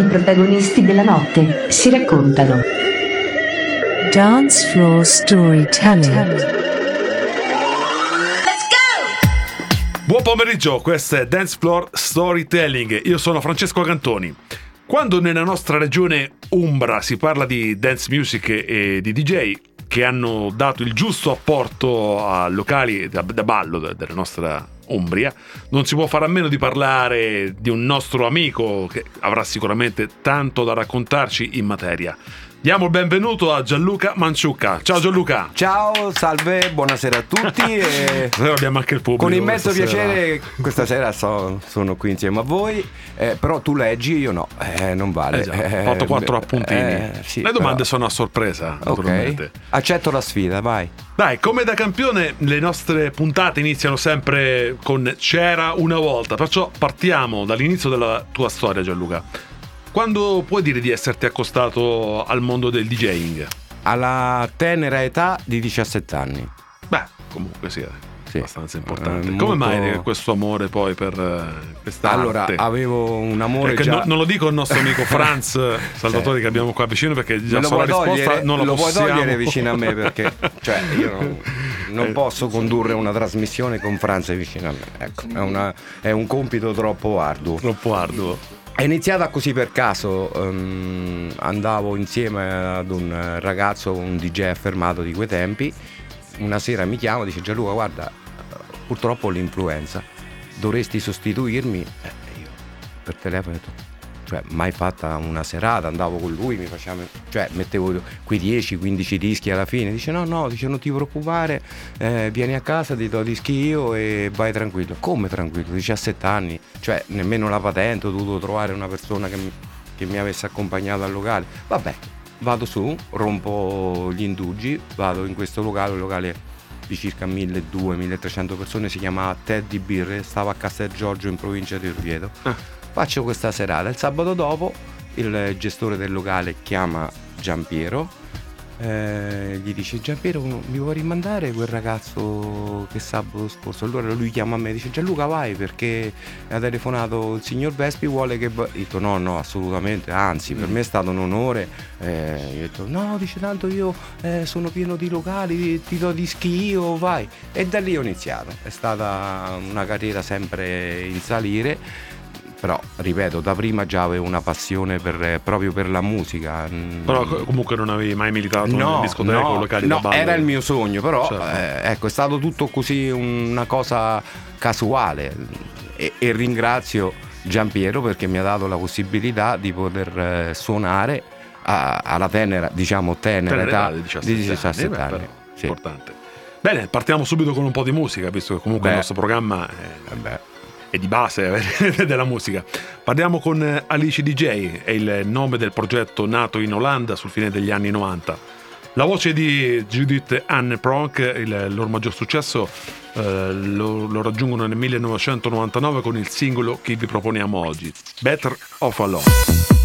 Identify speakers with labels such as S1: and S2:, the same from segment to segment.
S1: I protagonisti della notte si raccontano.
S2: Dance Floor Storytelling.
S3: Buon pomeriggio, questo è Dance Floor Storytelling. Io sono Francesco Cantoni. Quando nella nostra regione Umbra si parla di dance music e di DJ che hanno dato il giusto apporto a locali da, da ballo della nostra Umbria, non si può fare a meno di parlare di un nostro amico che avrà sicuramente tanto da raccontarci in materia. Diamo il benvenuto a Gianluca Manciucca. Ciao Gianluca.
S4: Ciao, salve, buonasera a tutti. E...
S3: Abbiamo anche il pubblico.
S4: Con immenso piacere questa sera so- sono qui insieme a voi, eh, però tu leggi, io no, eh, non vale.
S3: Eh già, ho fatto quattro
S4: eh,
S3: appuntini.
S4: eh, sì,
S3: Le domande
S4: però-
S3: sono a sorpresa, naturalmente.
S4: Ok, accetto la sfida, vai.
S3: Dai, come da campione, le nostre puntate iniziano sempre con C'era una volta. Perciò partiamo dall'inizio della tua storia, Gianluca. Quando puoi dire di esserti accostato al mondo del DJing?
S4: Alla tenera età di 17 anni.
S3: Beh, comunque sì, è
S4: Sì.
S3: abbastanza importante.
S4: Eh,
S3: Come
S4: molto-
S3: mai questo amore poi per eh, questa
S4: Allora, avevo un amore già...
S3: no- non lo dico al nostro amico Franz Salvatore che abbiamo qua vicino perché già
S4: lo
S3: so la risposta
S4: togliere,
S3: non
S4: lo puoi
S3: possiamo.
S4: togliere vicino a me perché cioè, io non, non
S3: Eh,
S4: posso condurre una trasmissione con Franza vicino a me. Ecco, è, una- è un compito troppo arduo.
S3: Troppo arduo.
S4: È iniziata così per caso, ehm, andavo insieme ad un ragazzo, un DJ affermato di quei tempi, una sera mi chiama e dice Gianluca guarda, purtroppo ho l'influenza, dovresti sostituirmi? Eh, io per telefono ho detto, cioè mai fatta una serata, andavo con lui, mi faceva, cioè mettevo quei 10-15 dischi alla fine, dice no no, dice non ti preoccupare, eh, vieni a casa, ti do dischi io e vai tranquillo. Come tranquillo? 17 anni, cioè nemmeno la patente, ho dovuto trovare una persona che mi, che mi avesse accompagnato al locale. Vabbè, vado su, rompo gli indugi, vado in questo locale, un locale di circa 1200-1300 persone, si chiama Teddy Birre, stava a Castel Giorgio in provincia di Orvieto. Faccio questa serata, il sabato dopo il gestore del locale chiama Giampiero, eh, gli dice Giampiero mi vuoi rimandare quel ragazzo che sabato scorso? Allora lui chiama a me e dice Gianluca vai perché ha telefonato il signor Vespi vuole che va-" Io ho detto no no assolutamente anzi per me è stato un onore. Eh, io ho detto no dice tanto io eh, sono pieno di locali ti do dischi io vai. E da lì ho iniziato. È stata una carriera sempre in salire però ripeto da prima già avevo una passione per- proprio per la musica
S3: Però co- comunque non avevi mai militato in discoteca o locali
S4: no, era il mio sogno, però
S3: Certo.
S4: eh, ecco, è stato tutto così una cosa casuale e, e ringrazio Giampiero perché mi ha dato la possibilità di poter eh, suonare a- alla tenera, diciamo tenera,
S3: Tenera
S4: età
S3: di 17,
S4: di 17
S3: anni. Eh beh,
S4: anni.
S3: però,
S4: Sì.
S3: Importante. Bene, partiamo subito con un po' di musica, visto che comunque
S4: Beh.
S3: il nostro programma è,
S4: Eh
S3: è di base della musica. Parliamo con Alice DJ, è il nome del progetto nato in Olanda sul fine degli anni 90. La voce di Judith Anne Pronk, il loro maggior successo, eh, lo, lo raggiungono nel 1999 con il singolo che vi proponiamo oggi, Better of Alone.
S5: Better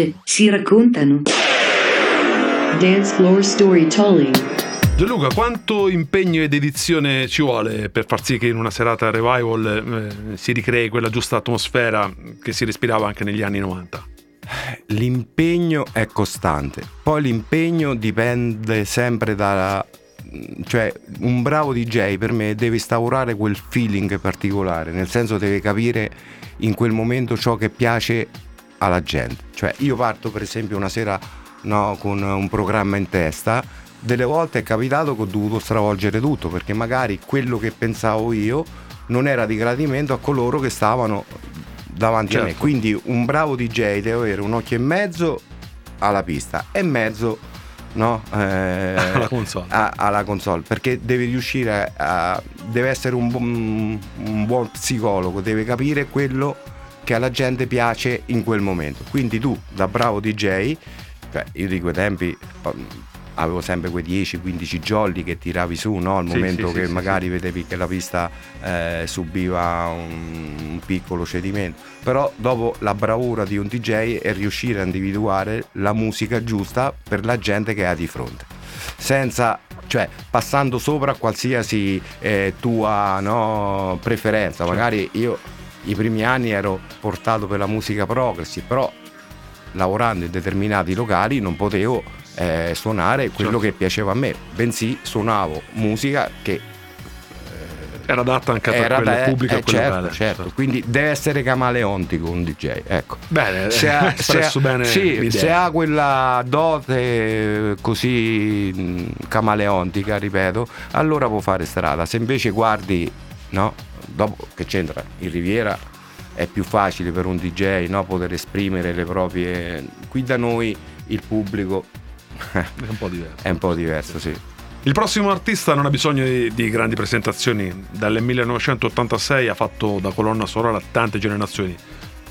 S1: notte si raccontano.
S5: Dance floor storytelling.
S3: Gianluca, quanto impegno ed edizione ci vuole per far sì che in una serata revival eh, si ricrei quella giusta atmosfera che si respirava anche negli anni 90?
S4: L'impegno è costante, poi l'impegno dipende sempre da... cioè un bravo DJ per me deve instaurare quel feeling particolare, nel senso deve capire in quel momento ciò che piace alla gente. Cioè io parto per esempio una sera no, con un programma in testa, delle volte è capitato che ho dovuto stravolgere tutto perché magari quello che pensavo io non era di gradimento a coloro che stavano davanti a me.
S3: Certo.
S4: Quindi un bravo DJ deve avere un occhio e mezzo alla pista e mezzo no, eh,
S3: Alla console.
S4: a- alla console perché deve riuscire a deve essere un, buon- un buon psicologo deve capire quello che alla gente piace in quel momento. Quindi tu da bravo DJ cioè io di quei tempi um, avevo sempre quei 10-15 jolly che tiravi su no? al
S3: Sì,
S4: momento
S3: sì,
S4: che
S3: sì,
S4: magari vedevi che la pista eh, subiva un, un piccolo cedimento. Però dopo la bravura di un DJ è riuscire a individuare la musica giusta per la gente che ha di fronte. Senza cioè passando sopra qualsiasi eh, tua no, preferenza. Magari io i primi anni ero portato per la musica progressive però lavorando in determinati locali non potevo eh, suonare quello
S3: Certo.
S4: che piaceva a me bensì suonavo musica che
S3: Era adatta anche a
S4: era
S3: quello
S4: da-
S3: pubblico
S4: eh,
S3: e quello
S4: certo,
S3: locale.
S4: certo. quindi deve essere camaleontico un DJ ecco
S3: Bene,
S4: se ha, se ha-
S3: bene
S4: sì, se ha quella dote così mh, camaleontica, ripeto, allora può fare strada. Se invece guardi, no, dopo che c'entra in Riviera è più facile per un DJ no, poter esprimere le proprie. Qui da noi il pubblico
S3: È un po' diverso.
S4: è un po' diverso, sì.
S3: Il prossimo artista non ha bisogno di, di grandi presentazioni. Dal 1986 ha fatto da colonna sonora a tante generazioni.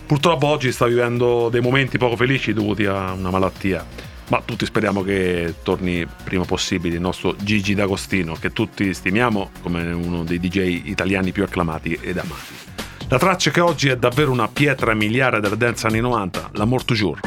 S3: Purtroppo oggi sta vivendo dei momenti poco felici dovuti a una malattia. Ma tutti speriamo che torni prima possibile il nostro Gigi D'Agostino, che tutti stimiamo come uno dei DJ italiani più acclamati ed amati. La traccia che oggi è davvero una pietra miliare della dance anni 90, l'Amour Toujours.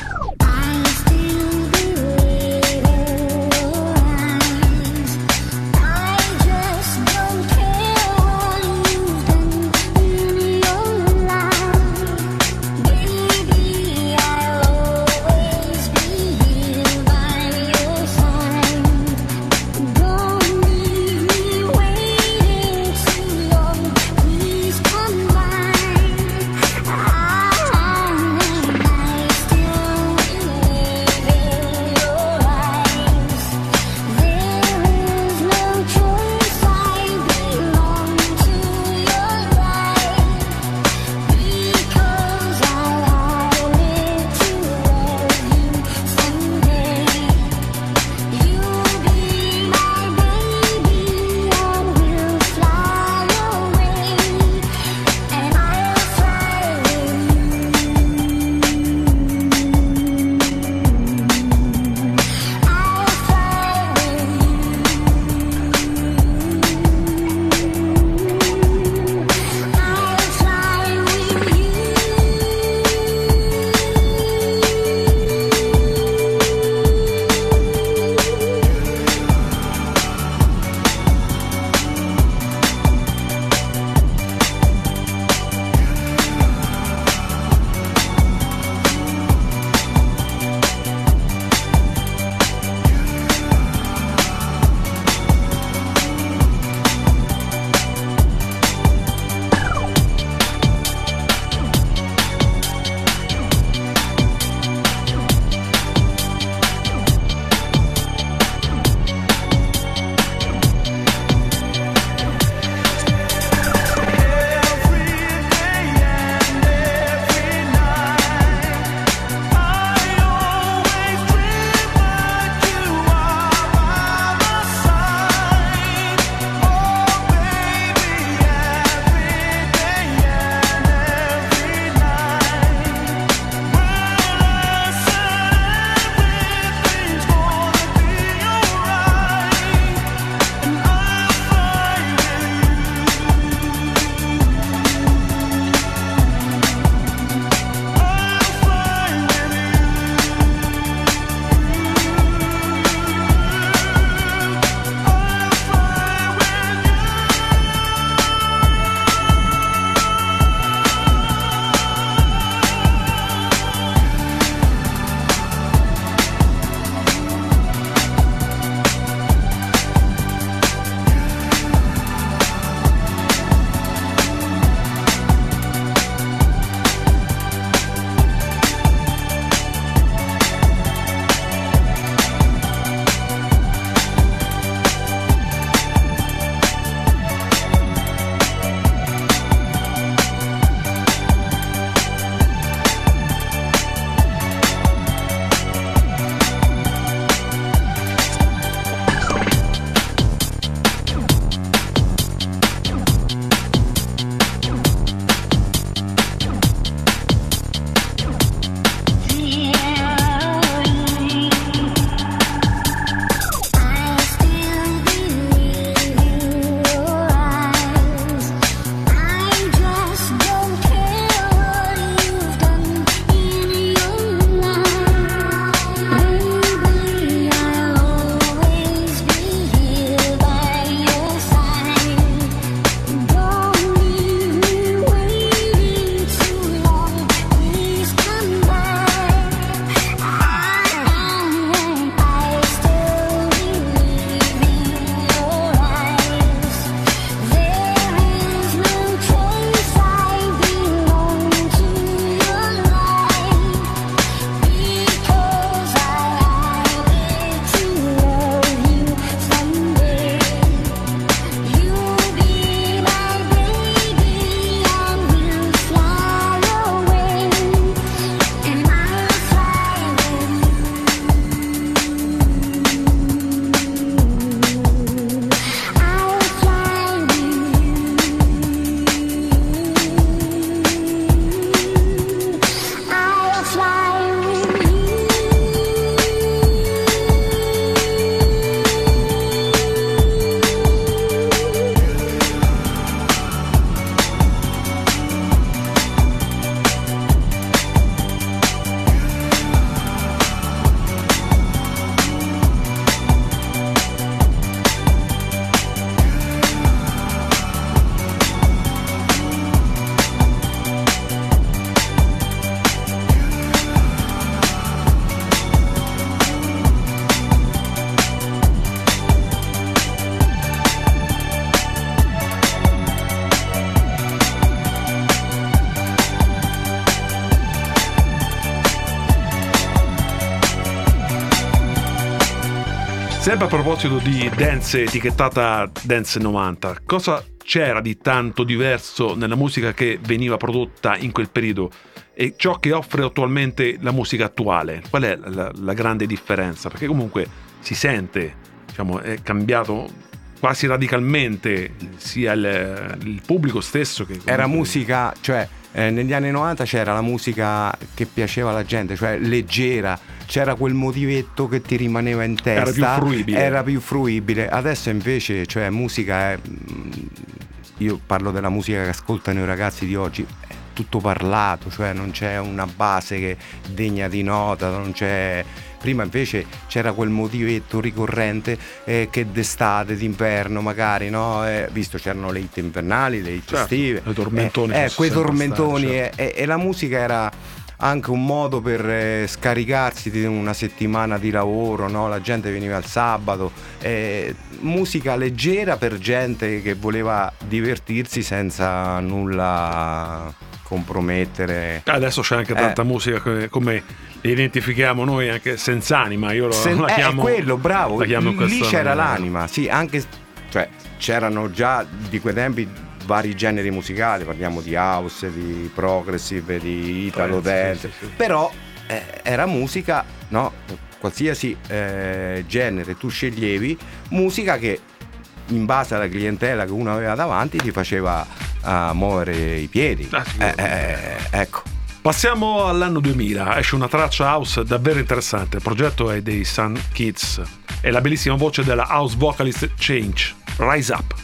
S6: Sempre a proposito di dance etichettata Dance 90, cosa c'era di tanto diverso nella musica che veniva prodotta in quel periodo e ciò che offre attualmente la musica attuale? Qual è la, la grande differenza? Perché comunque si sente, diciamo, è cambiato quasi radicalmente sia il, il pubblico stesso che...
S4: Era
S6: comunque-
S4: musica, cioè eh, negli anni 90 c'era la musica che piaceva alla gente, cioè leggera, c'era quel motivetto che ti rimaneva in
S6: Era
S4: testa.
S6: più fruibile.
S4: Era più fruibile. Adesso invece, cioè musica è... mm, Io parlo della musica che ascoltano i ragazzi di oggi, è tutto parlato, cioè non c'è una base che degna di nota, non c'è... Prima invece c'era quel motivetto ricorrente eh, che d'estate, d'inverno magari, no? Eh, visto c'erano le hit invernali, le hit
S6: Certo,
S4: estive.
S6: i tormentoni
S4: Eh, eh, quei tormentoni
S6: stati,
S4: e- e, e la musica era anche un modo per eh, scaricarsi di una settimana di lavoro, no? la gente veniva il sabato, eh, musica leggera per gente che voleva divertirsi senza nulla compromettere.
S6: Adesso c'è anche
S4: Eh.
S6: tanta musica che- come identifichiamo noi anche senza anima, io lo,
S4: Se-
S6: la
S4: eh,
S6: chiamo...
S4: quello, bravo,
S6: la chiamo
S4: lì c'era l'anima, sì, anche cioè, c'erano già di quei tempi vari generi musicali, parliamo di house, di progressive, di italo dance,
S6: sì, sì, sì.
S4: però eh, era musica, no? Qualsiasi eh, genere tu sceglievi, musica che in base alla clientela che uno aveva davanti ti faceva eh, muovere i piedi.
S6: Ah, sì,
S4: Eh, eh, ecco.
S6: Passiamo all'anno 2000, esce una traccia house davvero interessante, il progetto è dei Sun Kids e la bellissima voce della house vocalist Change, Rise Up.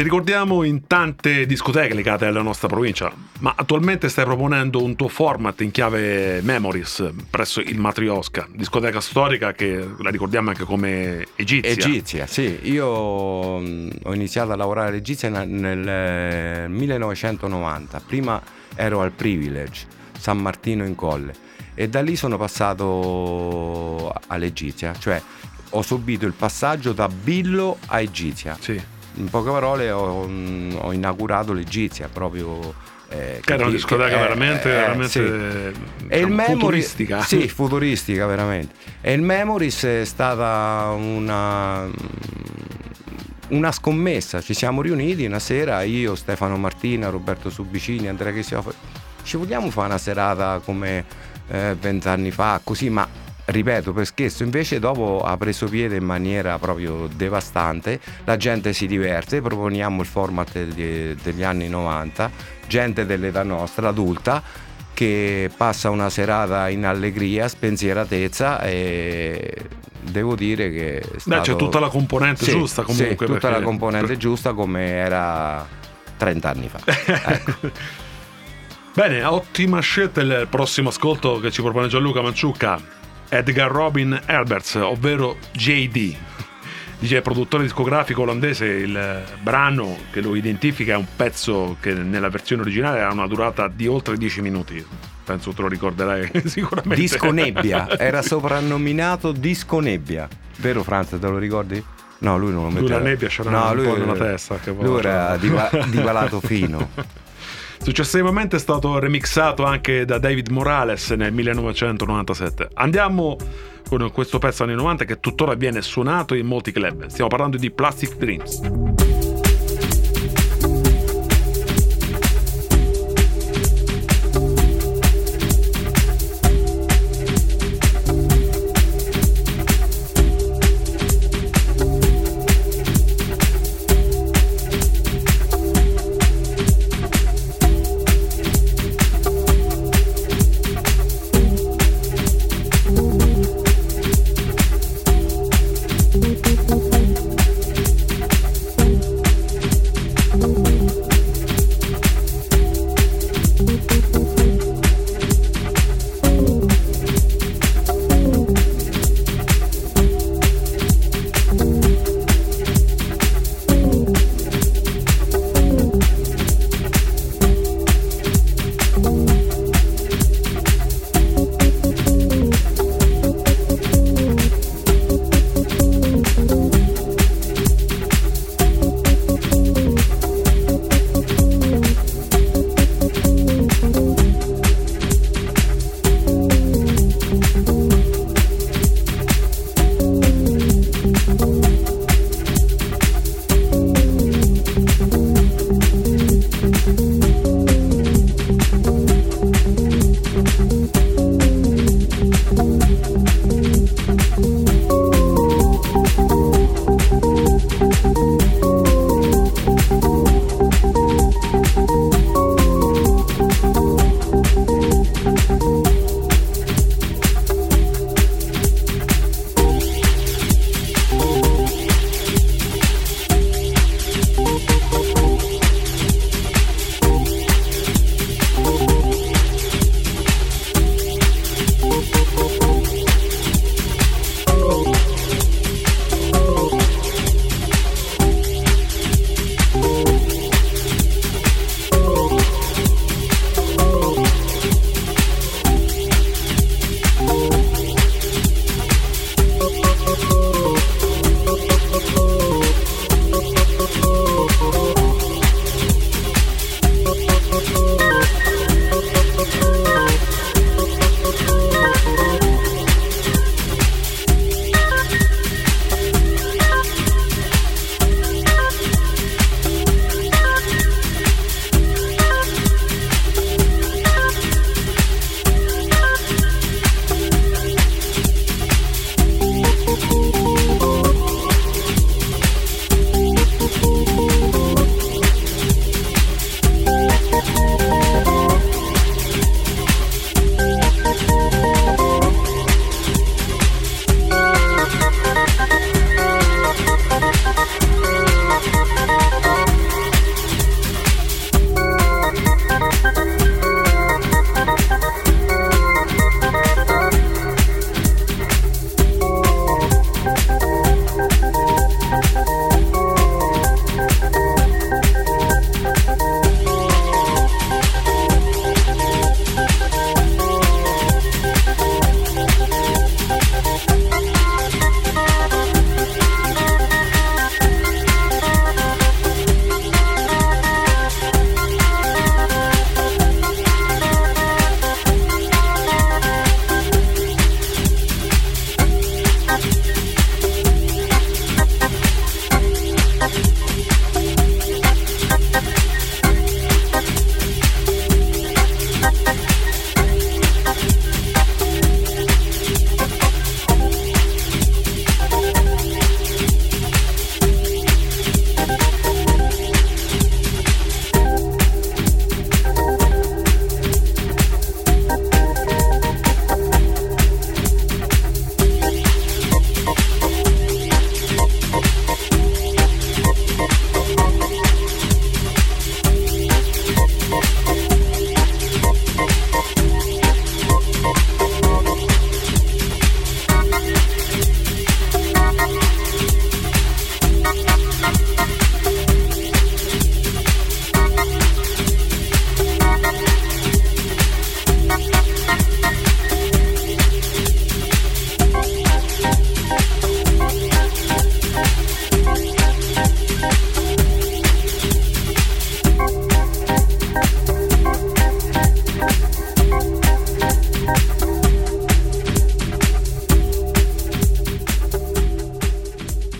S3: Ti ricordiamo in tante discoteche legate alla nostra provincia, ma attualmente stai proponendo un tuo format in chiave Memories presso il Matriosca, discoteca storica che la ricordiamo anche come egizia.
S4: Egizia, sì. Io mh, ho iniziato a lavorare all'Egizia nel, nel, eh, 1990. Prima ero al Privilege, San Martino in Colle. E da lì sono passato all'Egizia. Cioè ho subito il passaggio da Billo a Egizia.
S3: Sì.
S4: In poche parole ho, ho inaugurato l'Egizia proprio. eh,
S3: Che era una
S4: che-
S3: discoteca
S4: eh,
S3: veramente,
S4: eh,
S3: veramente
S4: sì. Il
S3: diciamo,
S4: Memory-
S3: futuristica.
S4: Sì, futuristica veramente. E il Memories è stata una, una scommessa. Ci siamo riuniti una sera, io, Stefano Martina, Roberto Subicini, Andrea Chiesiofo. Ci vogliamo fare una serata come eh, vent'anni fa, così, ma ripeto per scherzo, invece dopo ha preso piede in maniera proprio devastante, la gente si diverte, proponiamo il format de- degli anni 90, gente dell'età nostra, adulta, che passa una serata in allegria, spensieratezza e devo dire che è
S3: Beh,
S4: stato...
S3: c'è tutta la componente
S4: Sì,
S3: giusta comunque.
S4: sì, tutta
S3: perché-
S4: la componente giusta come era 30 anni fa. Ecco.
S3: Bene, ottima scelta il prossimo ascolto che ci propone Gianluca Manciucca. Edgar Robin Herberts, ovvero JD. DJ produttore discografico olandese, il brano che lo identifica è un pezzo che nella versione originale ha una durata di oltre 10 minuti. Penso te lo ricorderai sicuramente.
S4: Disco Nebbia, era soprannominato Disco Nebbia. Vero Franz, te lo ricordi? No, lui non lo
S3: Lui
S4: metteva.
S3: la nebbia c'era
S4: no,
S3: un
S4: lui,
S3: po' nella testa, che
S4: lui era diva- divalato fino.
S3: Successivamente è stato remixato anche da David Morales nel 1997. Andiamo con questo pezzo anni 90 che tuttora viene suonato in molti club. Stiamo parlando di Plastic Dreams.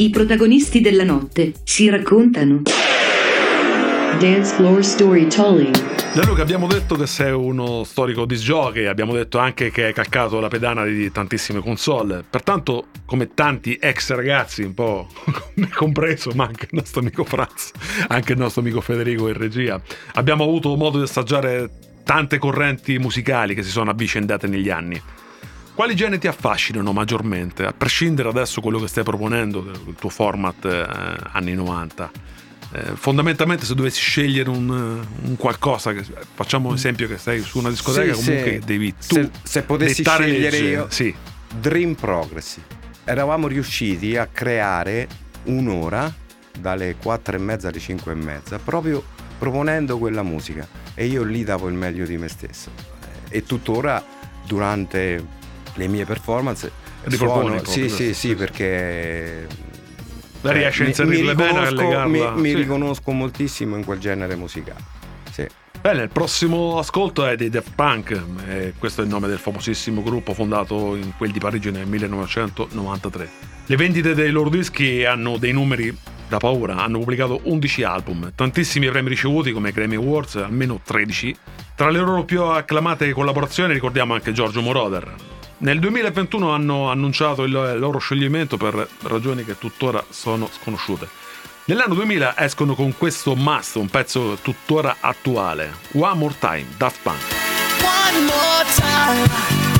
S1: I protagonisti della notte si raccontano.
S5: Dance floor storytelling.
S3: Gianluca, abbiamo detto che sei uno storico disc jockey, abbiamo detto anche che hai calcato la pedana di tantissime console. Pertanto, come tanti ex ragazzi, un po' compreso, ma anche il nostro amico Franz, anche il nostro amico Federico in regia, abbiamo avuto modo di assaggiare tante correnti musicali che si sono avvicendate negli anni. Quali generi ti affascinano maggiormente, a prescindere adesso da quello che stai proponendo, il tuo format eh, anni 90? Eh, fondamentalmente se dovessi scegliere un, un qualcosa che, facciamo un esempio che sei su una discoteca
S4: Sì,
S3: comunque
S4: sì.
S3: devi tu
S4: Se- se potessi scegliere
S3: legge.
S4: io-
S3: sì.
S4: Dream Progressive. Eravamo riusciti a creare un'ora dalle 4 e mezza alle 5 e mezza proprio proponendo quella musica e io lì davo il meglio di me stesso e tuttora durante le mie performance
S3: proprio,
S4: sì sì
S3: sì,
S4: perché
S3: Beh, riesci a
S4: mi-
S3: inserirle bene, a legarla.
S4: mi, mi
S3: Sì.
S4: riconosco moltissimo in quel genere musicale sì.
S3: Bene, il prossimo ascolto è dei Daft Punk, e questo è il nome del famosissimo gruppo fondato in quel di Parigi nel 1993. Le vendite dei loro dischi hanno dei numeri da paura, hanno pubblicato 11 album, tantissimi premi ricevuti come Grammy Awards, almeno 13. Tra le loro più acclamate collaborazioni ricordiamo anche Giorgio Moroder. Nel 2021 hanno annunciato il loro scioglimento per ragioni che tuttora sono sconosciute. Nell'anno 2000 escono con questo must, un pezzo tuttora attuale. One More Time, Daft Punk.
S7: One more time.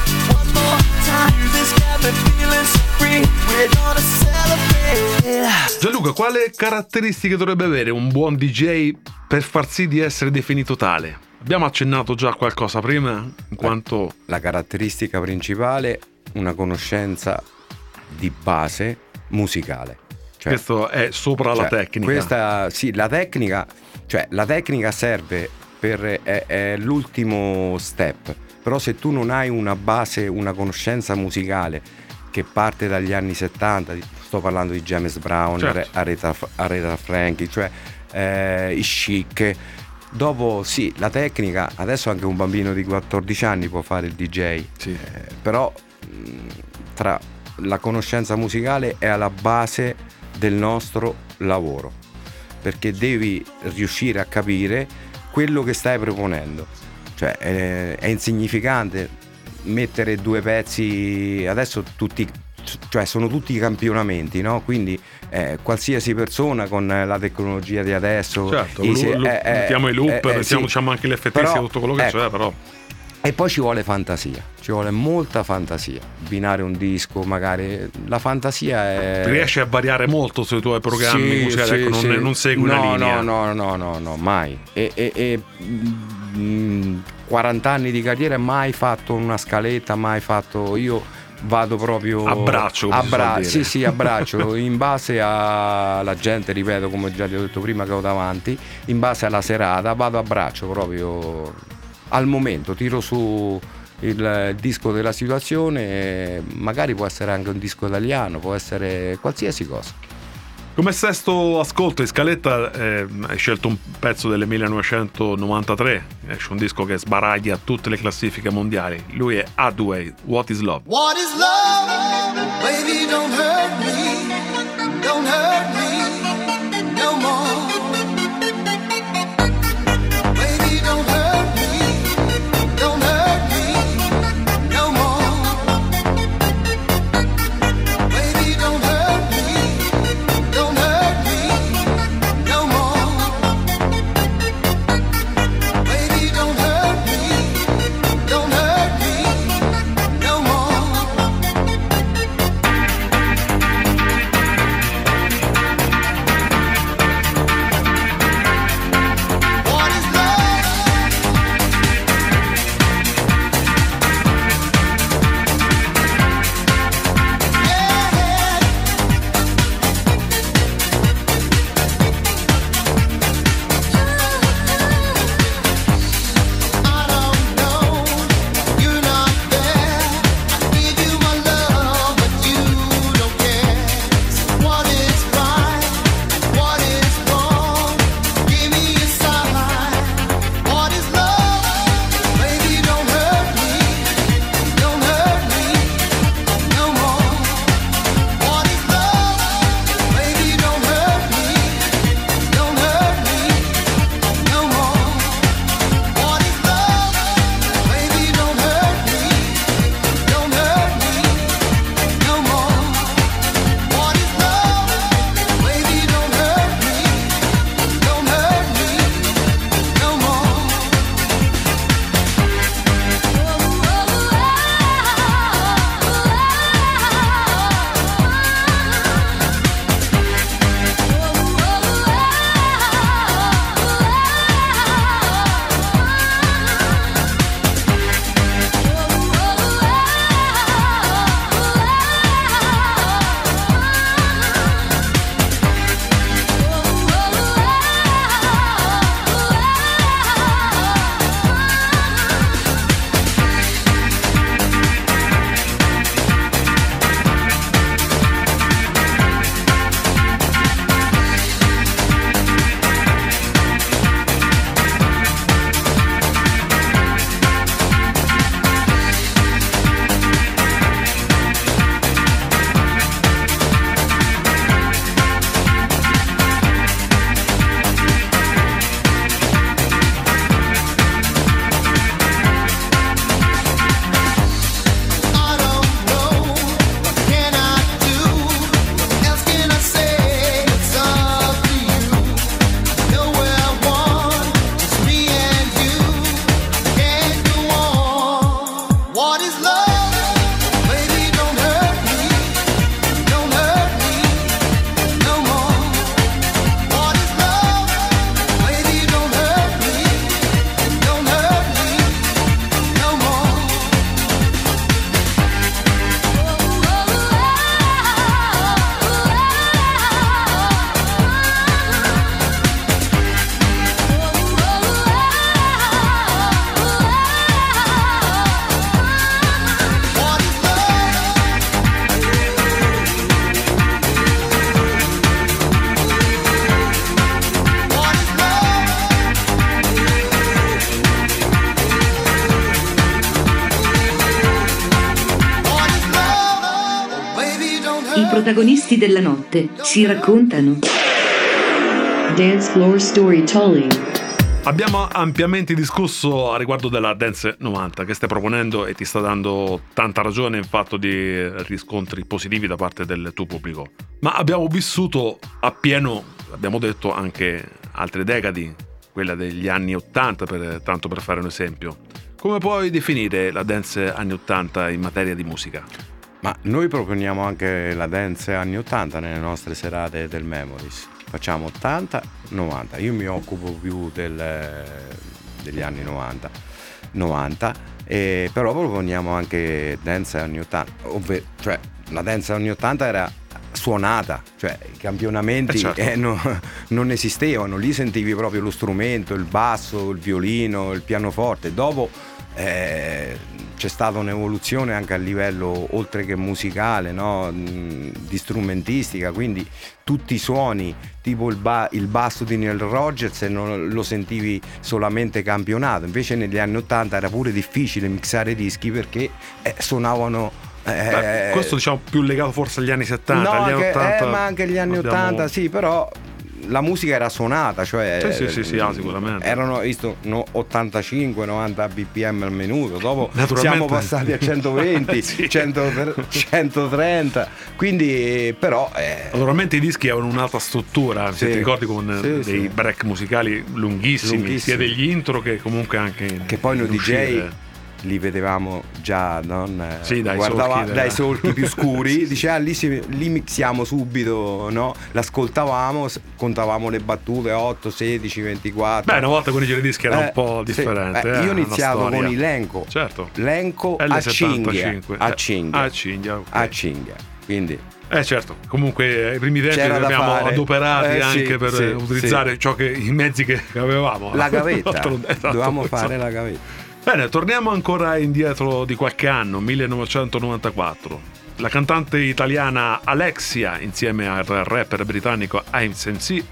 S3: Gianluca, quale caratteristiche dovrebbe avere un buon DJ per far sì di essere definito tale? Abbiamo accennato già qualcosa prima, in quanto
S4: La caratteristica principale, una conoscenza di base musicale. Cioè,
S3: questo è sopra la
S4: cioè,
S3: tecnica.
S4: Questa, sì, la tecnica, cioè la tecnica serve per è, è l'ultimo step. Però se tu non hai una base, una conoscenza musicale che parte dagli anni 70, di- sto parlando di James Brown,
S3: Certo.
S4: Are- Aretha, Aretha Franklin, cioè eh, i chic. Dopo sì, la tecnica, adesso anche un bambino di 14 anni può fare il DJ,
S3: Sì.
S4: eh, però tra la conoscenza musicale è alla base del nostro lavoro, perché devi riuscire a capire quello che stai proponendo. Cioè è, è insignificante mettere due pezzi, adesso tutti, cioè sono tutti campionamenti, no? Quindi eh, qualsiasi persona con la tecnologia di adesso...
S3: Certo,
S4: i-
S3: lu- lu-
S4: eh,
S3: mettiamo i loop,
S4: eh, eh,
S3: mettiamo
S4: sì.
S3: diciamo anche e tutto quello che
S4: ecco,
S3: c'è, però
S4: e poi ci vuole fantasia, ci vuole molta fantasia. Binare un disco, magari la fantasia è.
S3: riesci a variare molto sui tuoi programmi
S4: Sì,
S3: musicali,
S4: sì,
S3: ecco, non,
S4: sì.
S3: non segui
S4: no,
S3: una linea.
S4: No, no, no, no, no, mai. E, e- e, mm, 40 anni di carriera mai fatto una scaletta, mai fatto. Io vado proprio
S3: A braccio, come
S4: a
S3: si suol
S4: bra-
S3: dire.
S4: sì, sì, a braccio, in base alla gente, ripeto, come già ti ho detto prima che ho davanti, in base alla serata, vado a braccio proprio al momento, tiro su il disco della situazione, magari può essere anche un disco italiano, può essere qualsiasi cosa.
S3: Come sesto ascolto in scaletta eh, hai scelto un pezzo del 1993, esce un disco che sbaraglia tutte le classifiche mondiali. Lui è Adway, What is Love?
S7: What is love? Baby, don't hurt me. Don't hurt me
S1: protagonisti della notte si raccontano.
S5: Dance floor storytelling.
S3: Abbiamo ampiamente discusso a riguardo della Dance 90 che stai proponendo e ti sta dando tanta ragione in fatto di riscontri positivi da parte del tuo pubblico. Ma abbiamo vissuto appieno, abbiamo detto, anche altre decadi, quella degli anni 80, per- tanto per fare un esempio. Come puoi definire la dance anni 80 in materia di musica?
S4: Ma noi proponiamo anche la dance anni 80 nelle nostre serate del Memories. Facciamo 80, 90. Io mi occupo più del- degli anni 90. 90 e però proponiamo anche dance anni 80. ovvero- cioè, la dance anni 80 era suonata, cioè i campionamenti
S3: Eh, certo.
S4: eh, no- non esistevano, lì sentivi proprio lo strumento, il basso, il violino, il pianoforte. Dopo eh, c'è stata un'evoluzione anche a livello oltre che musicale, no? mh, di strumentistica, quindi tutti i suoni, tipo il, ba- il basso di Neil Rogers, non lo sentivi solamente campionato, invece negli anni 80 era pure difficile mixare dischi perché eh, suonavano... Eh,
S3: questo diciamo più legato forse agli anni 70,
S4: No,
S3: agli anni
S4: anche-
S3: 80.
S4: eh, ma anche gli anni
S3: abbiamo-
S4: 80, sì, però la musica era suonata, cioè
S3: Sì, sì, sì, sì, ah, sicuramente.
S4: erano visto no, 85-90 bpm al minuto, dopo siamo passati a 120,
S3: Sì.
S4: 100 130, quindi però eh,
S3: Naturalmente i dischi avevano un'altra struttura, se
S4: Sì.
S3: ti ricordi con
S4: Sì,
S3: dei break musicali lunghissimi,
S4: Lunghissimi.
S3: sia degli intro che comunque anche
S4: che poi noi DJ. Li vedevamo già non, eh,
S3: Sì, dai
S4: guardava-
S3: solchi
S4: dai solchi più scuri dice ah lì, si- lì mixiamo subito no? l'ascoltavamo contavamo le battute 8 16 24
S3: Beh, una volta con i giradischi era
S4: Eh,
S3: un po'
S4: sì.
S3: differente.
S4: Eh,
S3: eh,
S4: io ho iniziato con i Lenco
S3: Certo.
S4: Lenco a
S3: L75.
S4: cinghia a
S3: Eh,
S4: cinghia
S3: a cinghia, ok.
S4: a cinghia quindi
S3: Eh certo, comunque ai primi tempi li abbiamo
S4: fare.
S3: adoperati
S4: Eh, sì,
S3: anche per
S4: sì,
S3: eh, utilizzare ciò che, i mezzi che avevamo.
S4: la gavetta
S3: Esatto,
S4: dovevamo fare la gavetta
S3: Bene, torniamo ancora indietro di qualche anno, 1994. La cantante italiana Alexia, insieme al rapper britannico Ames MC,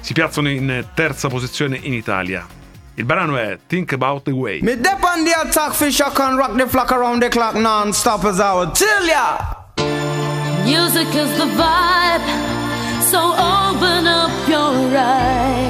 S3: si piazzano in terza posizione in Italia. Il brano è Think About the Way.
S8: Me dep on the attack fish, I can rock the flock around the clock non-stop as I would tell ya.
S9: Music is the vibe, so open up your eyes.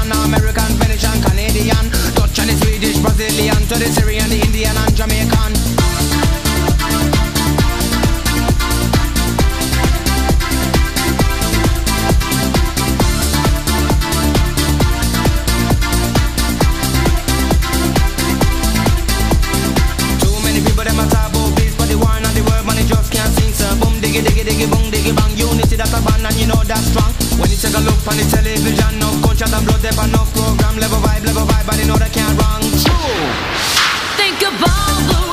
S8: To the Syrian, the Indian and Jamaican Too many people but the war and the world, they just can't boom, diggy, diggy, diggy, boom, diggy, bang. Unity that's a and you know that's strong. When you take a look on the television, no gunshot and blood, there no program, level vibe, level vibe, but you know they. True.
S9: Think about the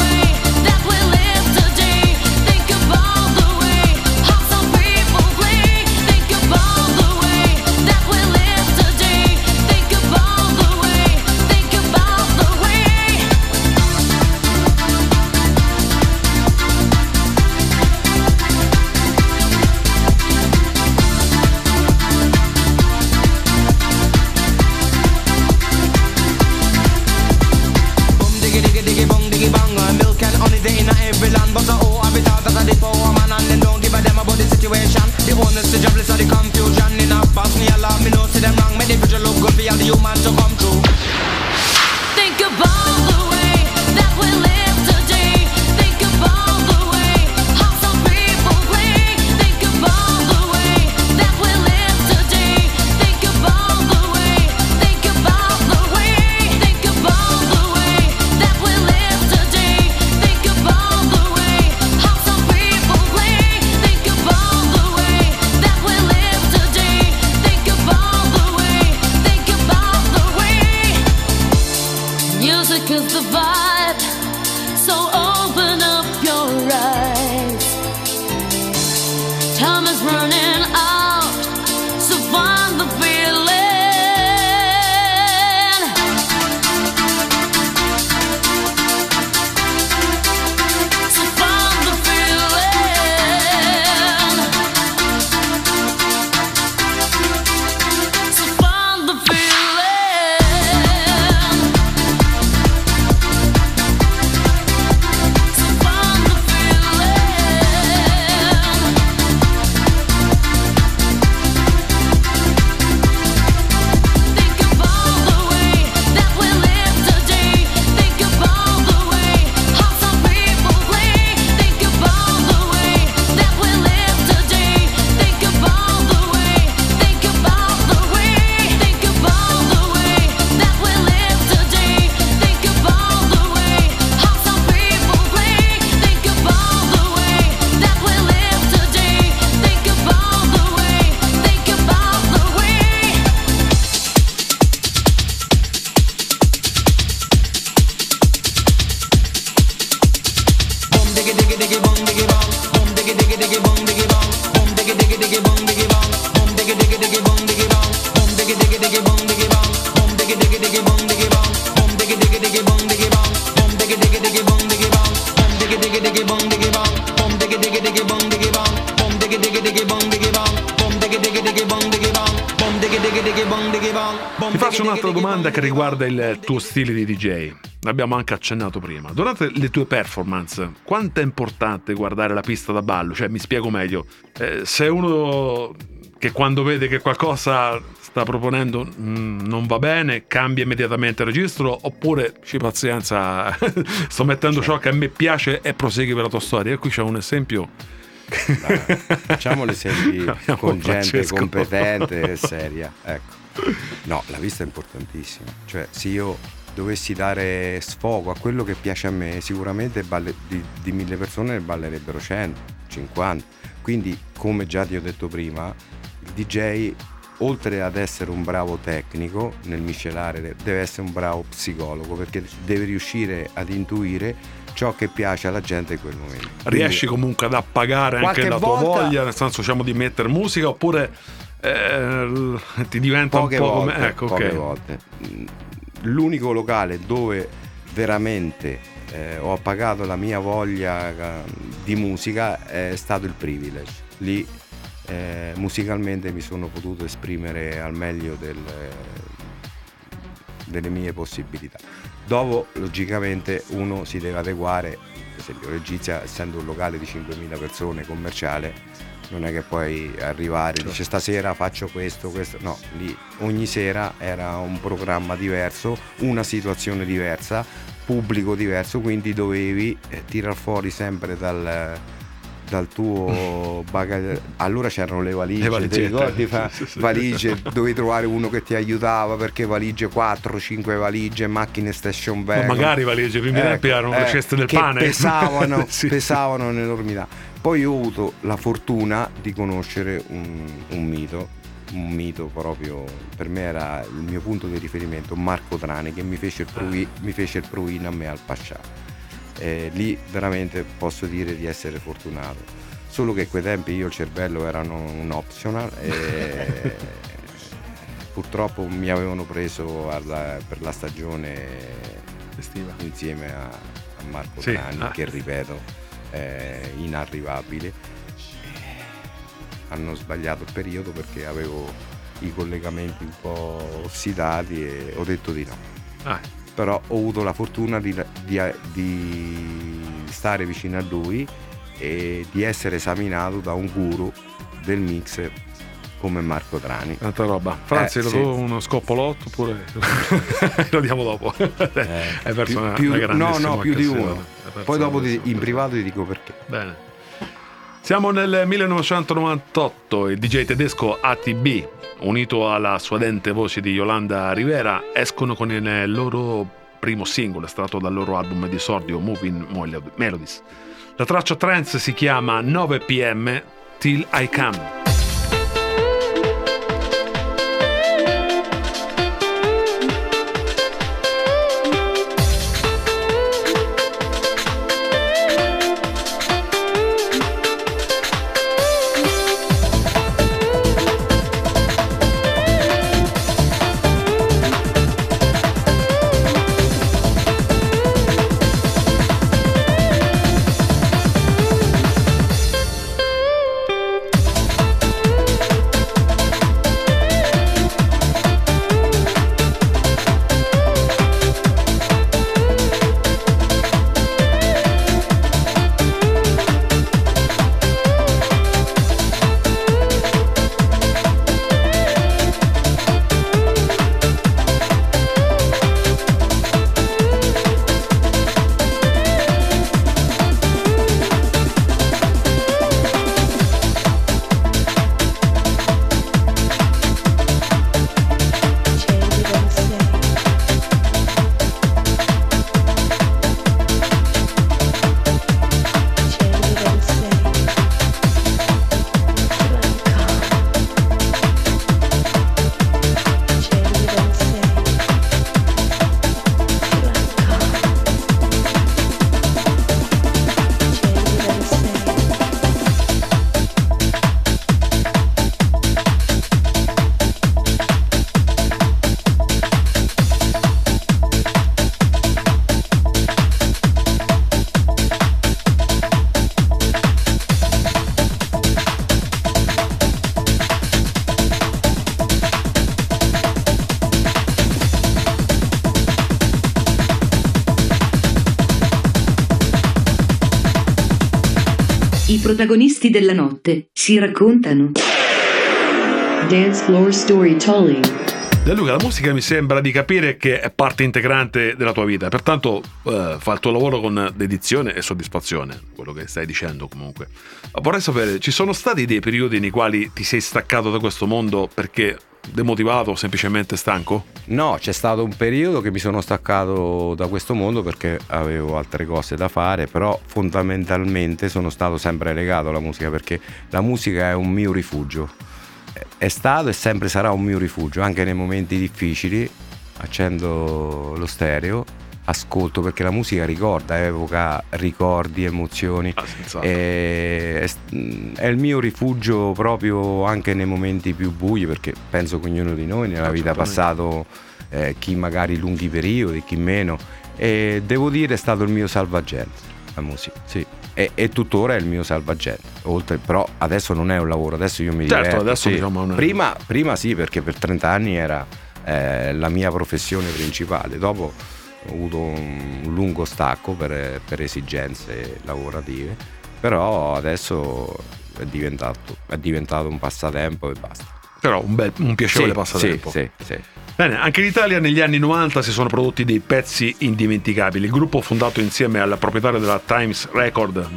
S8: diggy diggy diggy bong diggy bong, bom diggy diggy diggy bong diggy bong, bom diggy diggy diggy bong,
S3: Ti faccio un'altra domanda che riguarda il tuo stile di DJ. L'abbiamo anche accennato prima. Durante le tue performance, quanto è importante guardare la pista da ballo? Cioè, mi spiego meglio. Eh, se uno che quando vede che qualcosa sta proponendo mm, non va bene, cambia immediatamente il registro, oppure, ci pazienza, sto mettendo ciò che a me piace e prosegui per la tua storia. E qui c'è un esempio.
S4: Facciamo l'esempio con gente
S3: Francesco.
S4: competente e seria. Ecco. No, la vista è importantissima. Cioè, se io dovessi dare sfogo a quello che piace a me, sicuramente balle- di, di mille persone ne ballerebbero 100, 50. Quindi, come già ti ho detto prima, il DJ, oltre ad essere un bravo tecnico nel miscelare, deve essere un bravo psicologo perché deve riuscire ad intuire ciò che piace alla gente in quel momento.
S3: Riesci
S4: Quindi-
S3: comunque ad appagare anche la tua
S4: volta-
S3: voglia, nel senso diciamo di mettere musica, oppure eh, ti diventa
S4: poche
S3: un po'
S4: volte,
S3: come... Ecco,
S4: poche
S3: ok.
S4: volte. L'unico locale dove veramente eh, ho appagato la mia voglia eh, di musica è stato il Privilege. Lì eh, musicalmente mi sono potuto esprimere al meglio del- delle mie possibilità. Dopo, logicamente, uno si deve adeguare, per esempio l'Egizia, essendo un locale di 5.000 persone commerciale, non è che puoi arrivare e dice stasera faccio questo, questo. No, lì ogni sera era un programma diverso, una situazione diversa, pubblico diverso, quindi dovevi eh, tirar fuori sempre dal, dal tuo bagaglio. Allora c'erano le valigie,
S3: Le
S4: ti ricordi? Fa-
S3: sì, sì.
S4: valigie, dovevi trovare uno che ti aiutava perché valigie 4, 5 valigie, macchine station
S3: Ma
S4: wagon.
S3: magari valigie, primi tempi erano le ceste del
S4: Ecco, che
S3: pane.
S4: Pesavano,
S3: Sì, sì.
S4: pesavano un'enormità. Poi ho avuto la fortuna di conoscere un, un mito, un mito proprio, per me era il mio punto di riferimento, Marco Trani, che mi fece il, provi- mi fece il provino a me al Pascià. Eh, lì veramente posso dire di essere fortunato. Solo che a quei tempi io e il cervello erano un optional e purtroppo mi avevano preso alla- per la stagione
S3: Estiva.
S4: insieme a, a Marco
S3: Sì,
S4: Trani,
S3: ah.
S4: che ripeto è inarrivabile. Hanno sbagliato il periodo perché avevo i collegamenti un po' ossidati e ho detto di no.
S3: Ah,
S4: Però ho avuto la fortuna di, di- di stare vicino a lui e di essere esaminato da un guru del mix come Marco Trani.
S3: tanta roba. Franzi,
S4: Eh,
S3: lo
S4: sì.
S3: uno scoppolotto oppure lo diamo dopo. Hai perso
S4: Più-
S3: una,
S4: più-
S3: una
S4: no, no, più di uno. Poi dopo ti- in privato ti dico perché.
S3: Bene. Siamo nel 1998, il DJ tedesco ATB, unito alla suadente voce di Yolanda Rivera, escono con il loro primo singolo estratto dal loro album di esordio Moving Melo- Melodies. La traccia trance si chiama 9 pm Till I Come.
S1: Protagonisti della notte si raccontano.
S5: Dance floor storytelling.
S3: Luca, la musica mi sembra di capire che è parte integrante della tua vita, pertanto eh, fa il tuo lavoro con dedizione e soddisfazione, quello che stai dicendo comunque. Vorrei sapere, ci sono stati dei periodi nei quali ti sei staccato da questo mondo perché demotivato semplicemente stanco?
S4: No, c'è stato un periodo che mi sono staccato da questo mondo perché avevo altre cose da fare, però fondamentalmente sono stato sempre legato alla musica perché la musica è un mio rifugio. È stato e sempre sarà un mio rifugio, anche nei momenti difficili. Accendo lo stereo, ascolto perché la musica ricorda, evoca ricordi, emozioni.
S3: Ah,
S4: è, è il mio rifugio proprio anche nei momenti più bui perché penso che ognuno di noi nella vita ha passato eh, chi magari lunghi periodi, chi meno e devo dire è stato il mio salvagente la musica, sì. E, e tuttora è il mio salvagente. Oltre, però adesso non è un lavoro, adesso io mi
S3: Certo,
S4: diverto.
S3: adesso
S4: sì.
S3: diciamo è-
S4: prima, prima sì, perché per 30 anni era eh, la mia professione principale. Dopo ho avuto un, un lungo stacco per, per esigenze lavorative, però adesso è diventato, è diventato un passatempo e basta.
S3: Però un, bel, un piacevole
S4: Sì,
S3: passatempo.
S4: Sì, sì, sì.
S3: Bene, anche in Italia negli anni 90 si sono prodotti dei pezzi indimenticabili. Il gruppo fondato insieme al proprietario della Times Record,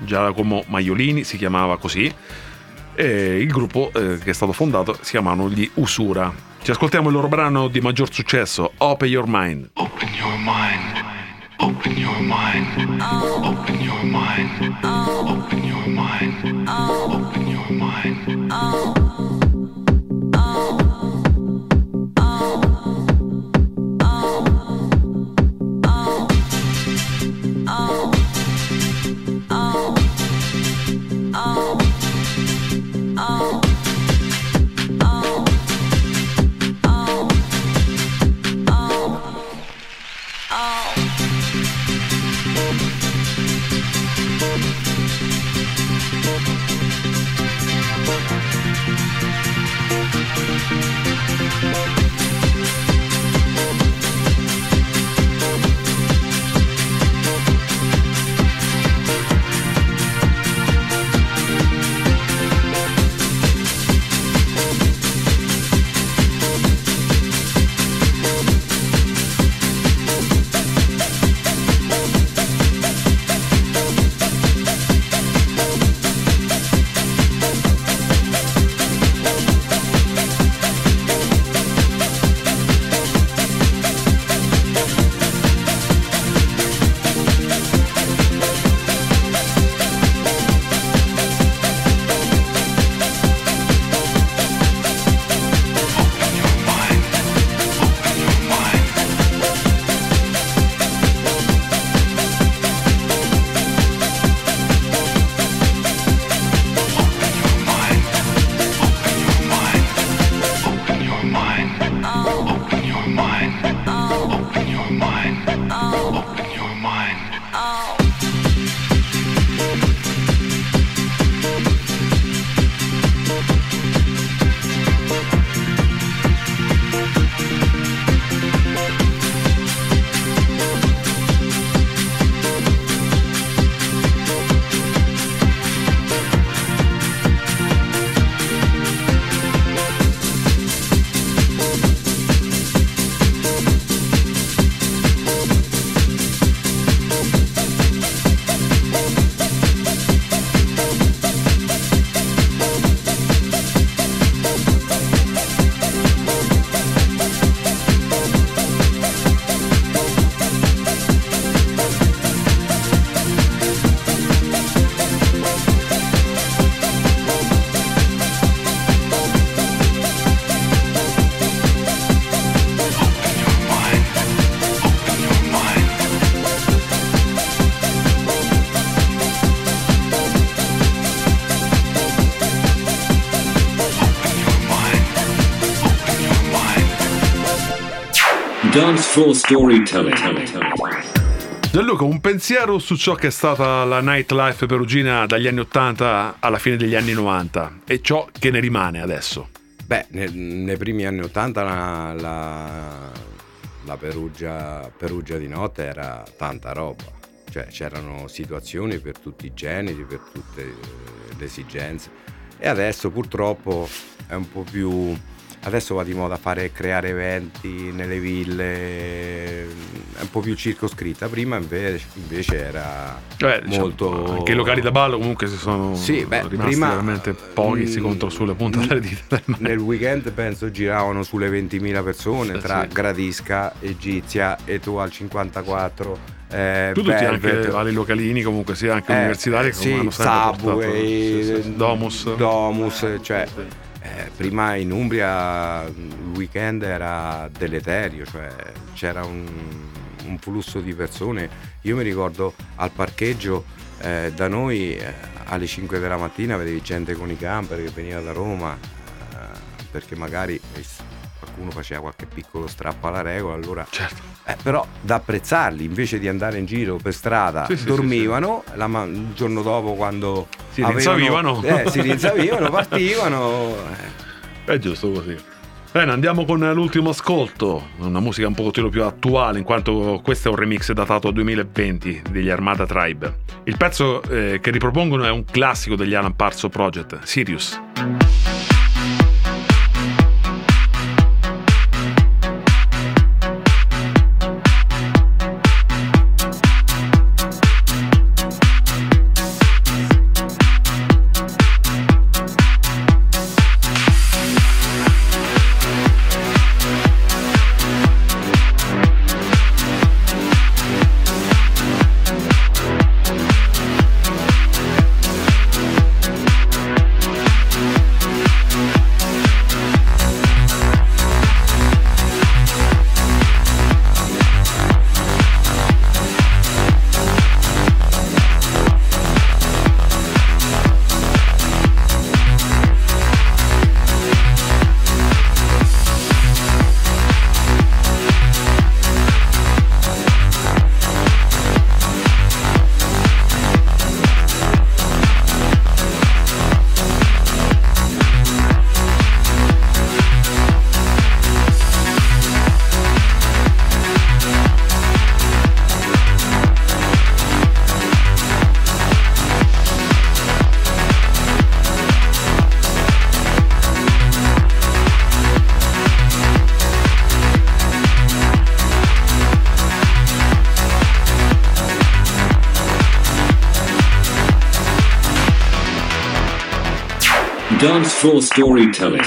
S3: Giacomo Maiolini, si chiamava così. E il gruppo eh, che è stato fondato si chiamano gli Usura. Ci ascoltiamo il loro brano di maggior successo, Open Your Mind.
S10: Open your mind. Open your mind. Open your mind. Open your mind. Open your mind.
S11: Floor storytelling.
S3: Gianluca, un pensiero su ciò che è stata la nightlife perugina dagli anni 80 alla fine degli anni 90 e ciò che ne rimane adesso.
S4: Beh, nel- nei primi anni 80 la, la- la Perugia, Perugia di notte era tanta roba. cioè c'erano situazioni per tutti i generi, per tutte le esigenze e adesso purtroppo è un po' più adesso va di moda fare creare eventi nelle ville è un po' più circoscritta. Prima invece, invece era
S3: Cioè, diciamo,
S4: molto
S3: anche i locali da ballo comunque si sono
S4: Sì, beh,
S3: rimasti
S4: prima,
S3: veramente pochi, si
S4: mm,
S3: contano sulle punte delle dita
S4: nel weekend penso giravano sulle 20.000 persone
S3: Sì,
S4: tra
S3: sì.
S4: Gradisca, Egizia e tu al 54 eh,
S3: Più tutti anche vari localini comunque sia anche
S4: Eh,
S3: universitari
S4: eh, sì, Subway,
S3: portato- Domus.
S4: Domus, cioè eh, prima in Umbria il weekend era deleterio, cioè c'era un, un flusso di persone. Io mi ricordo al parcheggio eh, da noi eh, alle 5 della mattina vedevi gente con i camper che veniva da Roma eh, perché magari eh, qualcuno faceva qualche piccolo strappo alla regola, allora
S3: certo
S4: eh, però da apprezzarli invece di andare in giro per strada
S3: Sì, sì,
S4: dormivano la ma- il giorno dopo quando
S3: Si rinsavivano.
S4: eh, si rinsavivano partivano eh.
S3: È giusto così. Bene, andiamo con l'ultimo ascolto, una musica un pochettino più attuale, in quanto questo è un remix datato 2020 degli Armada Tribe. Il pezzo eh, che ripropongono è un classico degli Alan Parso Project, Sirius.
S11: Dance floor storytelling.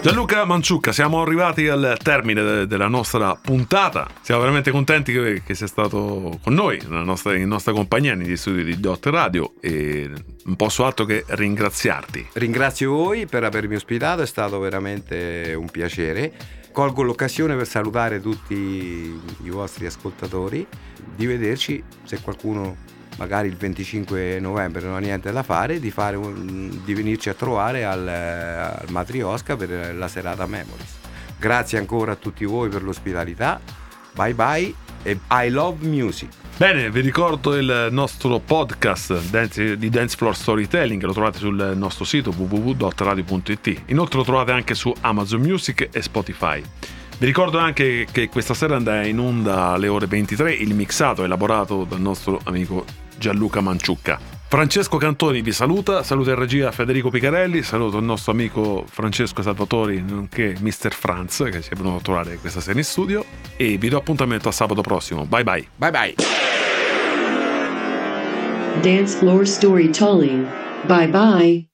S3: Gianluca Manciucca, siamo arrivati al termine de- della nostra puntata. Siamo veramente contenti che, che sia stato con noi, nella nostra, in nostra compagnia, negli studi di Dot Radio. E non posso altro che ringraziarti.
S4: ringrazio voi per avermi ospitato è stato veramente un piacere colgo l'occasione per salutare tutti i vostri ascoltatori di vederci se qualcuno magari il 25 novembre non ha niente da fare di, fare un- di venirci a trovare al, al Matriosca per la serata Memories grazie ancora a tutti voi per l'ospitalità bye bye e I love music
S3: Bene, vi ricordo il nostro podcast di Dance Floor Storytelling, lo trovate sul nostro sito www.radio.it. Inoltre lo trovate anche su Amazon Music e Spotify. Vi ricordo anche che questa sera andrà in onda alle ore 23 il mixato elaborato dal nostro amico Gianluca Manciucca. Francesco Cantoni vi saluta, saluta in regia Federico Picarelli, saluto il nostro amico Francesco Salvatori, nonché Mr. Franz che ci è venuto a trovare questa sera in studio e vi do appuntamento a sabato prossimo. Bye bye.
S4: bye bye
S5: Dance floor storytelling. Bye bye.